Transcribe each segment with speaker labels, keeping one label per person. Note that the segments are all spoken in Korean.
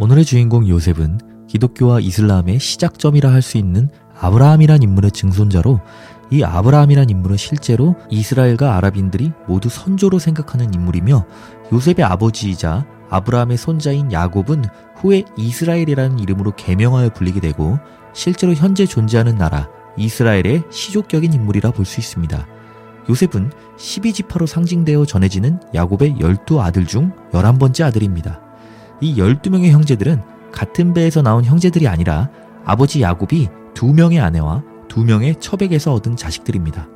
Speaker 1: 오늘의 주인공 요셉은 기독교와 이슬람의 시작점이라 할 수 있는 아브라함이란 인물의 증손자로 이 아브라함이란 인물은 실제로 이스라엘과 아랍인들이 모두 선조로 생각하는 인물이며 요셉의 아버지이자 아브라함의 손자인 야곱은 후에 이스라엘이라는 이름으로 개명하여 불리게 되고 실제로 현재 존재하는 나라 이스라엘의 시족격인 인물이라 볼 수 있습니다. 요셉은 12지파로 상징되어 전해지는 야곱의 12 아들 중 11번째 아들입니다. 이 12명의 형제들은 같은 배에서 나온 형제들이 아니라 아버지 야곱이 두 명의 아내와 두 명의 첩에게서 얻은 자식들입니다.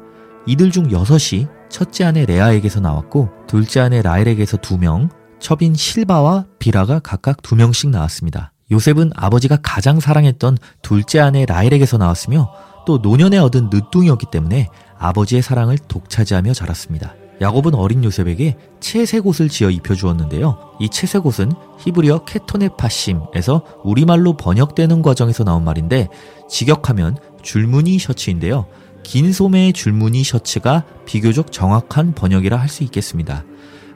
Speaker 1: 이들 중 여섯이 첫째 아내 레아에게서 나왔고 둘째 아내 라헬에게서 두 명, 첩인 실바와 비라가 각각 두 명씩 나왔습니다. 요셉은 아버지가 가장 사랑했던 둘째 아내 라헬에게서 나왔으며 또 노년에 얻은 늦둥이었기 때문에 아버지의 사랑을 독차지하며 자랐습니다. 야곱은 어린 요셉에게 채색옷을 지어 입혀주었는데요. 이 채색옷은 히브리어 케토네파심에서 우리말로 번역되는 과정에서 나온 말인데 직역하면 줄무늬 셔츠인데요. 긴 소매의 줄무늬 셔츠가 비교적 정확한 번역이라 할 수 있겠습니다.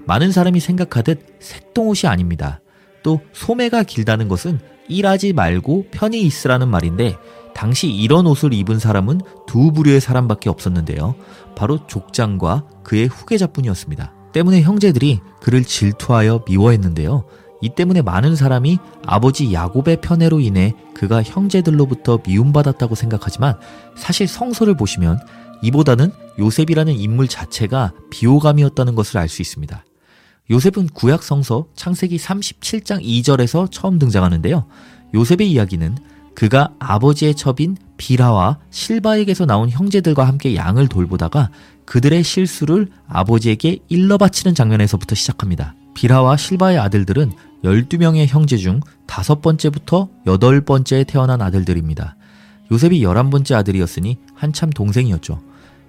Speaker 1: 많은 사람이 생각하듯 색동옷이 아닙니다. 또 소매가 길다는 것은 일하지 말고 편히 있으라는 말인데 당시 이런 옷을 입은 사람은 두 부류의 사람밖에 없었는데요. 바로 족장과 그의 후계자뿐이었습니다. 때문에 형제들이 그를 질투하여 미워했는데요. 이 때문에 많은 사람이 아버지 야곱의 편애로 인해 그가 형제들로부터 미움받았다고 생각하지만 사실 성서를 보시면 이보다는 요셉이라는 인물 자체가 비호감이었다는 것을 알 수 있습니다. 요셉은 구약 성서 창세기 37장 2절에서 처음 등장하는데요. 요셉의 이야기는 그가 아버지의 첩인 비라와 실바에게서 나온 형제들과 함께 양을 돌보다가 그들의 실수를 아버지에게 일러 바치는 장면에서부터 시작합니다. 비라와 실바의 아들들은 12명의 형제 중 다섯 번째부터 여덟 번째에 태어난 아들들입니다. 요셉이 11번째 아들이었으니 한참 동생이었죠.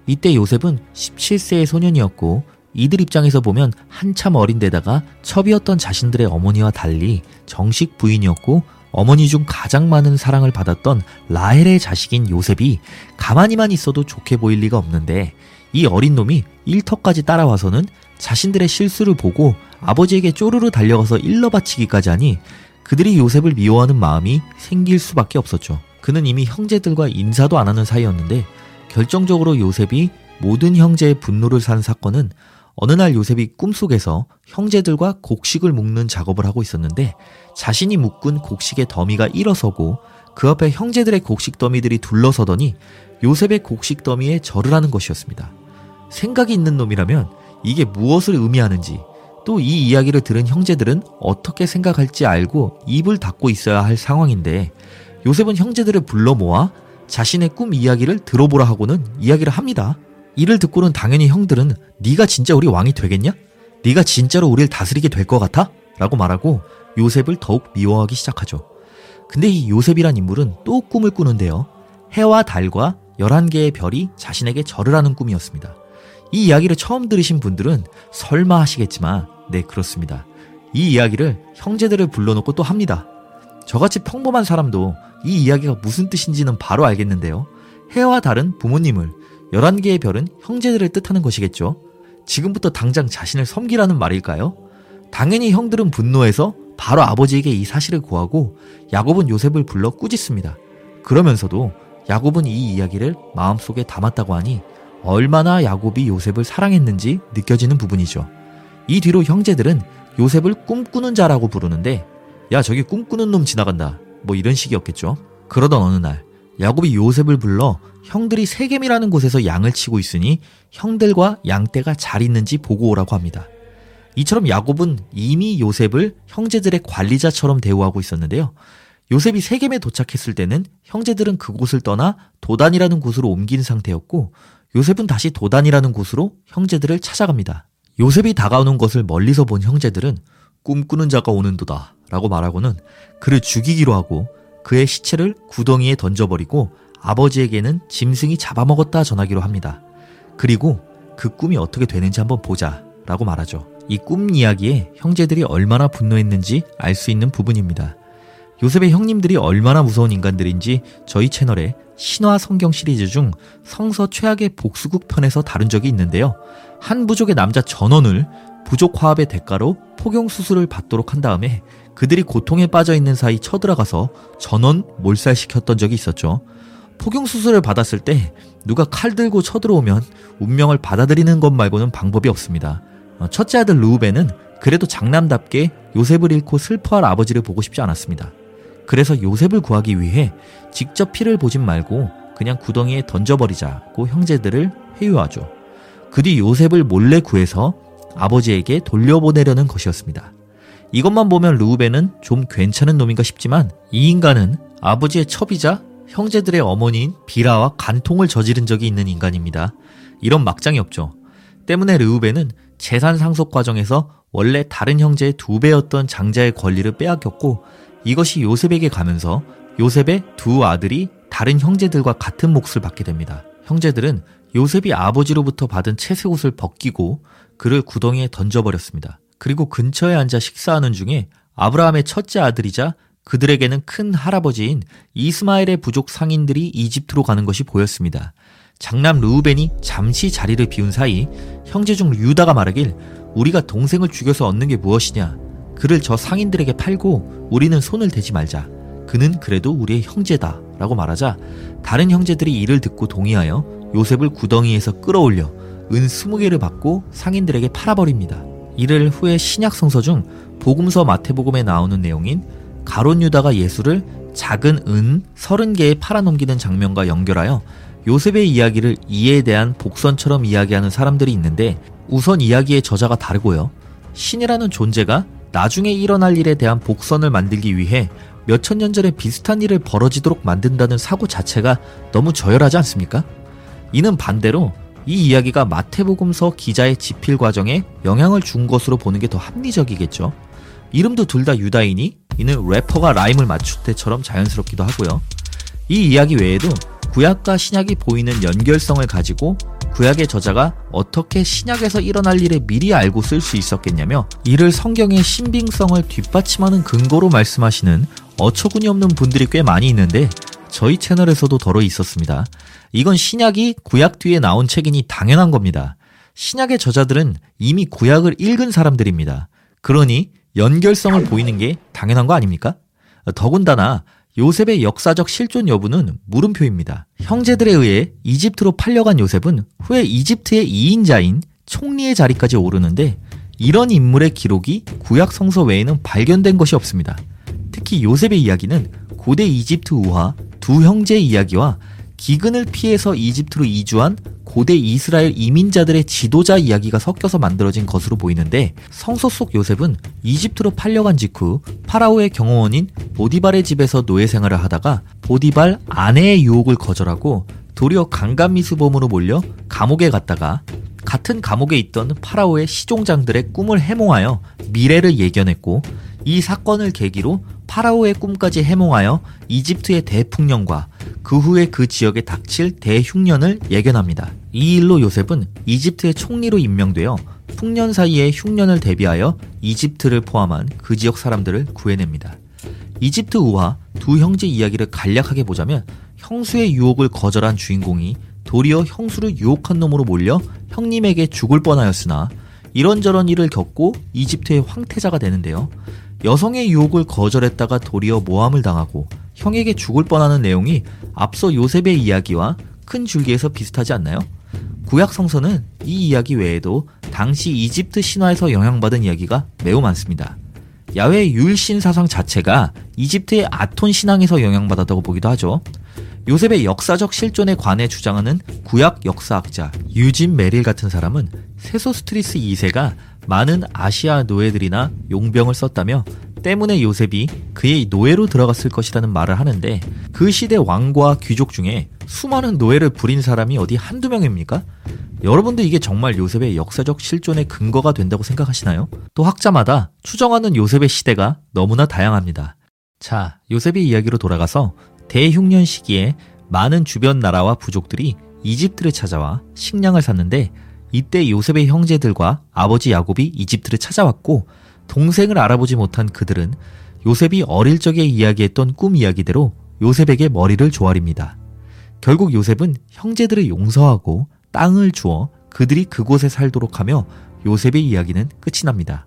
Speaker 1: 이때 요셉은 17세의 소년이었고 이들 입장에서 보면 한참 어린 데다가 첩이었던 자신들의 어머니와 달리 정식 부인이었고 어머니 중 가장 많은 사랑을 받았던 라헬의 자식인 요셉이 가만히만 있어도 좋게 보일 리가 없는데 이 어린 놈이 일터까지 따라와서는 자신들의 실수를 보고 아버지에게 쪼르르 달려가서 일러 바치기까지 하니 그들이 요셉을 미워하는 마음이 생길 수밖에 없었죠. 그는 이미 형제들과 인사도 안 하는 사이였는데 결정적으로 요셉이 모든 형제의 분노를 산 사건은 어느 날 요셉이 꿈속에서 형제들과 곡식을 묶는 작업을 하고 있었는데 자신이 묶은 곡식의 더미가 일어서고 그 앞에 형제들의 곡식 더미들이 둘러서더니 요셉의 곡식 더미에 절을 하는 것이었습니다. 생각이 있는 놈이라면 이게 무엇을 의미하는지 또 이 이야기를 들은 형제들은 어떻게 생각할지 알고 입을 닫고 있어야 할 상황인데 요셉은 형제들을 불러 모아 자신의 꿈 이야기를 들어보라 하고는 이야기를 합니다. 이를 듣고는 당연히 형들은 네가 진짜 우리 왕이 되겠냐? 네가 진짜로 우리를 다스리게 될 것 같아? 라고 말하고 요셉을 더욱 미워하기 시작하죠. 근데 이 요셉이란 인물은 또 꿈을 꾸는데요. 해와 달과 11개의 별이 자신에게 절을 하는 꿈이었습니다. 이 이야기를 처음 들으신 분들은 설마 하시겠지만, 네, 그렇습니다. 이 이야기를 형제들을 불러놓고 또 합니다. 저같이 평범한 사람도 이 이야기가 무슨 뜻인지는 바로 알겠는데요. 해와 달은 부모님을, 11개의 별은 형제들을 뜻하는 것이겠죠. 지금부터 당장 자신을 섬기라는 말일까요? 당연히 형들은 분노해서 바로 아버지에게 이 사실을 고하고 야곱은 요셉을 불러 꾸짖습니다. 그러면서도 야곱은 이 이야기를 마음속에 담았다고 하니 얼마나 야곱이 요셉을 사랑했는지 느껴지는 부분이죠. 이 뒤로 형제들은 요셉을 꿈꾸는 자라고 부르는데 야 저기 꿈꾸는 놈 지나간다 뭐 이런 식이었겠죠. 그러던 어느 날 야곱이 요셉을 불러 형들이 세겜이라는 곳에서 양을 치고 있으니 형들과 양떼가 잘 있는지 보고 오라고 합니다. 이처럼 야곱은 이미 요셉을 형제들의 관리자처럼 대우하고 있었는데요. 요셉이 세겜에 도착했을 때는 형제들은 그곳을 떠나 도단이라는 곳으로 옮긴 상태였고 요셉은 다시 도단이라는 곳으로 형제들을 찾아갑니다. 요셉이 다가오는 것을 멀리서 본 형제들은 꿈꾸는 자가 오는도다 라고 말하고는 그를 죽이기로 하고 그의 시체를 구덩이에 던져버리고 아버지에게는 짐승이 잡아먹었다 전하기로 합니다. 그리고 그 꿈이 어떻게 되는지 한번 보자 라고 말하죠. 이 꿈 이야기에 형제들이 얼마나 분노했는지 알 수 있는 부분입니다. 요셉의 형님들이 얼마나 무서운 인간들인지 저희 채널에 신화 성경 시리즈 중 성서 최악의 복수국 편에서 다룬 적이 있는데요. 한 부족의 남자 전원을 부족 화합의 대가로 포경 수술을 받도록 한 다음에 그들이 고통에 빠져 있는 사이 쳐들어가서 전원 몰살시켰던 적이 있었죠. 포경 수술을 받았을 때 누가 칼 들고 쳐들어오면 운명을 받아들이는 것 말고는 방법이 없습니다. 어, 첫째 아들 루우벤은 그래도 장남답게 요셉을 잃고 슬퍼할 아버지를 보고 싶지 않았습니다. 그래서 요셉을 구하기 위해 직접 피를 보진 말고 그냥 구덩이에 던져버리자고 형제들을 회유하죠. 그 뒤 요셉을 몰래 구해서 아버지에게 돌려보내려는 것이었습니다. 이것만 보면 루우벤은 좀 괜찮은 놈인가 싶지만 이 인간은 아버지의 첩이자 형제들의 어머니인 비라와 간통을 저지른 적이 있는 인간입니다. 이런 막장이 없죠. 때문에 르우벤은 재산 상속 과정에서 원래 다른 형제의 두 배였던 장자의 권리를 빼앗겼고 이것이 요셉에게 가면서 요셉의 두 아들이 다른 형제들과 같은 몫을 받게 됩니다. 형제들은 요셉이 아버지로부터 받은 채색 옷을 벗기고 그를 구덩이에 던져버렸습니다. 그리고 근처에 앉아 식사하는 중에 아브라함의 첫째 아들이자 그들에게는 큰 할아버지인 이스마엘의 부족 상인들이 이집트로 가는 것이 보였습니다. 장남 르우벤이 잠시 자리를 비운 사이 형제 중 유다가 말하길 우리가 동생을 죽여서 얻는 게 무엇이냐? 그를 저 상인들에게 팔고 우리는 손을 대지 말자. 그는 그래도 우리의 형제다. 라고 말하자 다른 형제들이 이를 듣고 동의하여 요셉을 구덩이에서 끌어올려 은 20개를 받고 상인들에게 팔아버립니다. 이를 후에 신약 성서 중 복음서 마태복음에 나오는 내용인 가론 유다가 예수를 작은 은 30개에 팔아넘기는 장면과 연결하여 요셉의 이야기를 이에 대한 복선처럼 이야기하는 사람들이 있는데 우선 이야기의 저자가 다르고요. 신이라는 존재가 나중에 일어날 일에 대한 복선을 만들기 위해 몇천 년 전에 비슷한 일을 벌어지도록 만든다는 사고 자체가 너무 저열하지 않습니까? 이는 반대로 이 이야기가 마태복음서 기자의 집필 과정에 영향을 준 것으로 보는 게 더 합리적이겠죠. 이름도 둘 다 유다이니 이는 래퍼가 라임을 맞출 때처럼 자연스럽기도 하고요. 이 이야기 외에도 구약과 신약이 보이는 연결성을 가지고 구약의 저자가 어떻게 신약에서 일어날 일을 미리 알고 쓸 수 있었겠냐며 이를 성경의 신빙성을 뒷받침하는 근거로 말씀하시는 어처구니 없는 분들이 꽤 많이 있는데 저희 채널에서도 더러 있었습니다. 이건 신약이 구약 뒤에 나온 책이니 당연한 겁니다. 신약의 저자들은 이미 구약을 읽은 사람들입니다. 그러니 연결성을 보이는 게 당연한 거 아닙니까? 더군다나 요셉의 역사적 실존 여부는 물음표입니다. 형제들에 의해 이집트로 팔려간 요셉은 후에 이집트의 2인자인 총리의 자리까지 오르는데 이런 인물의 기록이 구약 성서 외에는 발견된 것이 없습니다. 특히 요셉의 이야기는 고대 이집트 우화 두 형제의 이야기와 기근을 피해서 이집트로 이주한 고대 이스라엘 이민자들의 지도자 이야기가 섞여서 만들어진 것으로 보이는데 성서 속 요셉은 이집트로 팔려간 직후 파라오의 경호원인 보디발의 집에서 노예 생활을 하다가 보디발 아내의 유혹을 거절하고 도리어 강간미수범으로 몰려 감옥에 갔다가 같은 감옥에 있던 파라오의 시종장들의 꿈을 해몽하여 미래를 예견했고 이 사건을 계기로 파라오의 꿈까지 해몽하여 이집트의 대풍년과 그 후에 그 지역에 닥칠 대흉년을 예견합니다. 이 일로 요셉은 이집트의 총리로 임명되어 풍년 사이에 흉년을 대비하여 이집트를 포함한 그 지역 사람들을 구해냅니다. 이집트 우화 두 형제 이야기를 간략하게 보자면 형수의 유혹을 거절한 주인공이 도리어 형수를 유혹한 놈으로 몰려 형님에게 죽을 뻔하였으나 이런저런 일을 겪고 이집트의 황태자가 되는데요. 여성의 유혹을 거절했다가 도리어 모함을 당하고 형에게 죽을 뻔하는 내용이 앞서 요셉의 이야기와 큰 줄기에서 비슷하지 않나요? 구약 성서는 이 이야기 외에도 당시 이집트 신화에서 영향받은 이야기가 매우 많습니다. 야훼 유일신 사상 자체가 이집트의 아톤 신앙에서 영향받았다고 보기도 하죠. 요셉의 역사적 실존에 관해 주장하는 구약 역사학자 유진 메릴 같은 사람은 세소스트리스 2세가 많은 아시아 노예들이나 용병을 썼다며 때문에 요셉이 그의 노예로 들어갔을 것이라는 말을 하는데 그 시대 왕과 귀족 중에 수많은 노예를 부린 사람이 어디 한두 명입니까? 여러분도 이게 정말 요셉의 역사적 실존의 근거가 된다고 생각하시나요? 또 학자마다 추정하는 요셉의 시대가 너무나 다양합니다. 자, 요셉의 이야기로 돌아가서 대흉년 시기에 많은 주변 나라와 부족들이 이집트를 찾아와 식량을 샀는데 이때 요셉의 형제들과 아버지 야곱이 이집트를 찾아왔고 동생을 알아보지 못한 그들은 요셉이 어릴 적에 이야기했던 꿈 이야기대로 요셉에게 머리를 조아립니다. 결국 요셉은 형제들을 용서하고 땅을 주어 그들이 그곳에 살도록 하며 요셉의 이야기는 끝이 납니다.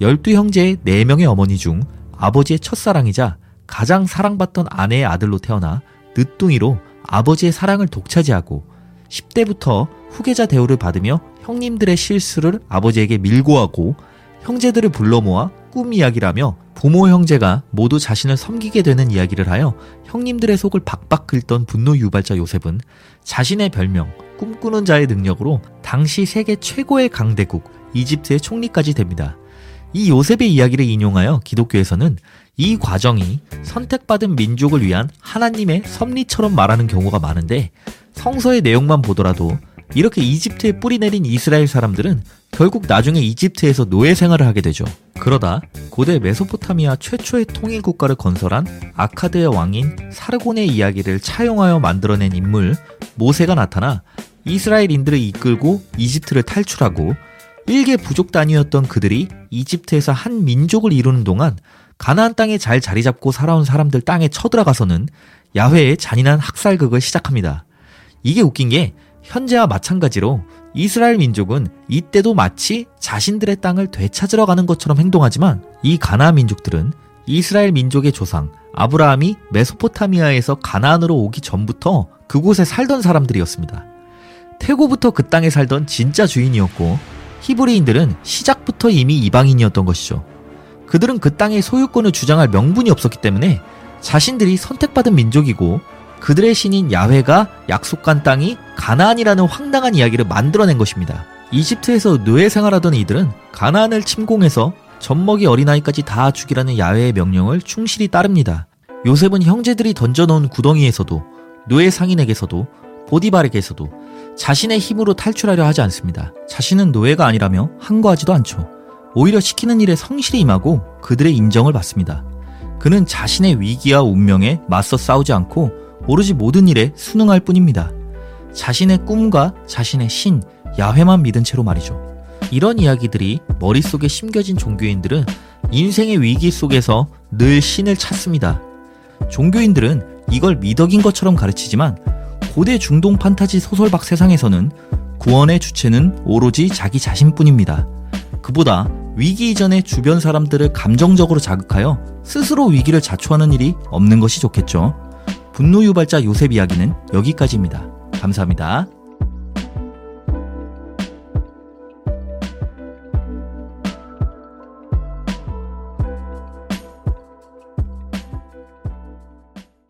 Speaker 1: 열두 형제의 네 명의 어머니 중 아버지의 첫사랑이자 가장 사랑받던 아내의 아들로 태어나 늦둥이로 아버지의 사랑을 독차지하고 10대부터 후계자 대우를 받으며 형님들의 실수를 아버지에게 밀고하고 형제들을 불러 모아 꿈 이야기라며 부모 형제가 모두 자신을 섬기게 되는 이야기를 하여 형님들의 속을 박박 긁던 분노 유발자 요셉은 자신의 별명 꿈꾸는 자의 능력으로 당시 세계 최고의 강대국 이집트의 총리까지 됩니다. 이 요셉의 이야기를 인용하여 기독교에서는 이 과정이 선택받은 민족을 위한 하나님의 섭리처럼 말하는 경우가 많은데 성서의 내용만 보더라도 이렇게 이집트에 뿌리 내린 이스라엘 사람들은 결국 나중에 이집트에서 노예 생활을 하게 되죠. 그러다 고대 메소포타미아 최초의 통일 국가를 건설한 아카드의 왕인 사르곤의 이야기를 차용하여 만들어낸 인물 모세가 나타나 이스라엘인들을 이끌고 이집트를 탈출하고 일개 부족 단위였던 그들이 이집트에서 한 민족을 이루는 동안 가나안 땅에 잘 자리 잡고 살아온 사람들 땅에 쳐들어가서는 야훼의 잔인한 학살극을 시작합니다. 이게 웃긴 게 현재와 마찬가지로 이스라엘 민족은 이때도 마치 자신들의 땅을 되찾으러 가는 것처럼 행동하지만 이 가나안 민족들은 이스라엘 민족의 조상 아브라함이 메소포타미아에서 가나안으로 오기 전부터 그곳에 살던 사람들이었습니다. 태고부터 그 땅에 살던 진짜 주인이었고 히브리인들은 시작부터 이미 이방인이었던 것이죠. 그들은 그 땅의 소유권을 주장할 명분이 없었기 때문에 자신들이 선택받은 민족이고 그들의 신인 야훼가 약속한 땅이 가나안이라는 황당한 이야기를 만들어낸 것입니다. 이집트에서 노예 생활하던 이들은 가나안을 침공해서 젖먹이 어린아이까지 다 죽이라는 야훼의 명령을 충실히 따릅니다. 요셉은 형제들이 던져놓은 구덩이에서도 노예 상인에게서도 보디발에게서도 자신의 힘으로 탈출하려 하지 않습니다. 자신은 노예가 아니라며 항거하지도 않죠. 오히려 시키는 일에 성실히 임하고 그들의 인정을 받습니다. 그는 자신의 위기와 운명에 맞서 싸우지 않고 오로지 모든 일에 순응할 뿐입니다. 자신의 꿈과 자신의 신, 야훼만 믿은 채로 말이죠. 이런 이야기들이 머릿속에 심겨진 종교인들은 인생의 위기 속에서 늘 신을 찾습니다. 종교인들은 이걸 미덕인 것처럼 가르치지만 고대 중동 판타지 소설박 세상에서는 구원의 주체는 오로지 자기 자신뿐입니다. 그보다 위기 이전에 주변 사람들을 감정적으로 자극하여 스스로 위기를 자초하는 일이 없는 것이 좋겠죠. 분노 유발자 요셉 이야기는 여기까지입니다. 감사합니다.